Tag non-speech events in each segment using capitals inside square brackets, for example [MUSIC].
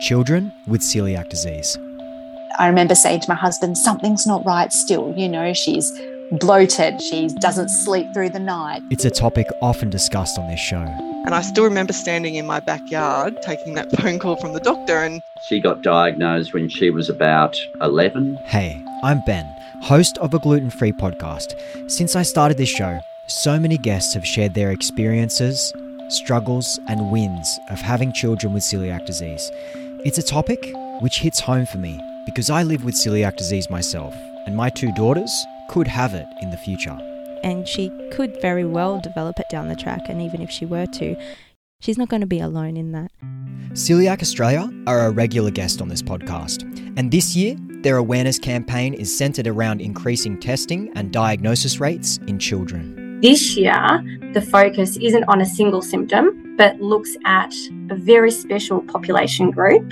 children with celiac disease. I remember saying to my husband, something's not right still. You know, she's bloated, she doesn't sleep through the night. It's a topic often discussed on this show. And I still remember standing in my backyard taking that [LAUGHS] phone call from the doctor and She got diagnosed when she was about 11. Hey, I'm Ben, host of a gluten free podcast. Since I started this show, so many guests have shared their experiences, struggles, and wins of having children with celiac disease. It's a topic which hits home for me because I live with celiac disease myself, and my two daughters could have it in the future. and she could very well develop it down the track. And even if she were to, she's not going to be alone in that. Coeliac Australia are a regular guest on this podcast, and this year their awareness campaign is centered around increasing testing and diagnosis rates in children. This year, the focus isn't on a single symptom, but looks at a very special population group,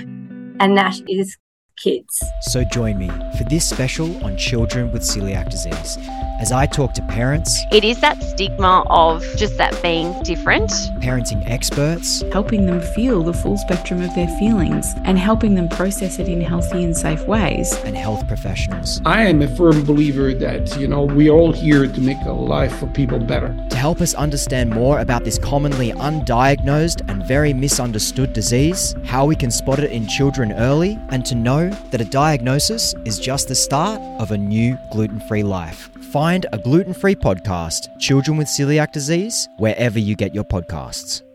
and that is kids. So join me for this special on children with celiac disease as I talk to parents, It is that stigma of just that being different. parenting experts, helping them feel the full spectrum of their feelings and helping them process it in healthy and safe ways. and health professionals I am a firm believer that, you know, we're all here to make a life for people better. to help us understand more about this commonly undiagnosed and very misunderstood disease, how we can spot it in children early, and to know that a diagnosis is just the start of a new gluten free life. Find a gluten free podcast, Children with Celiac Disease, wherever you get your podcasts.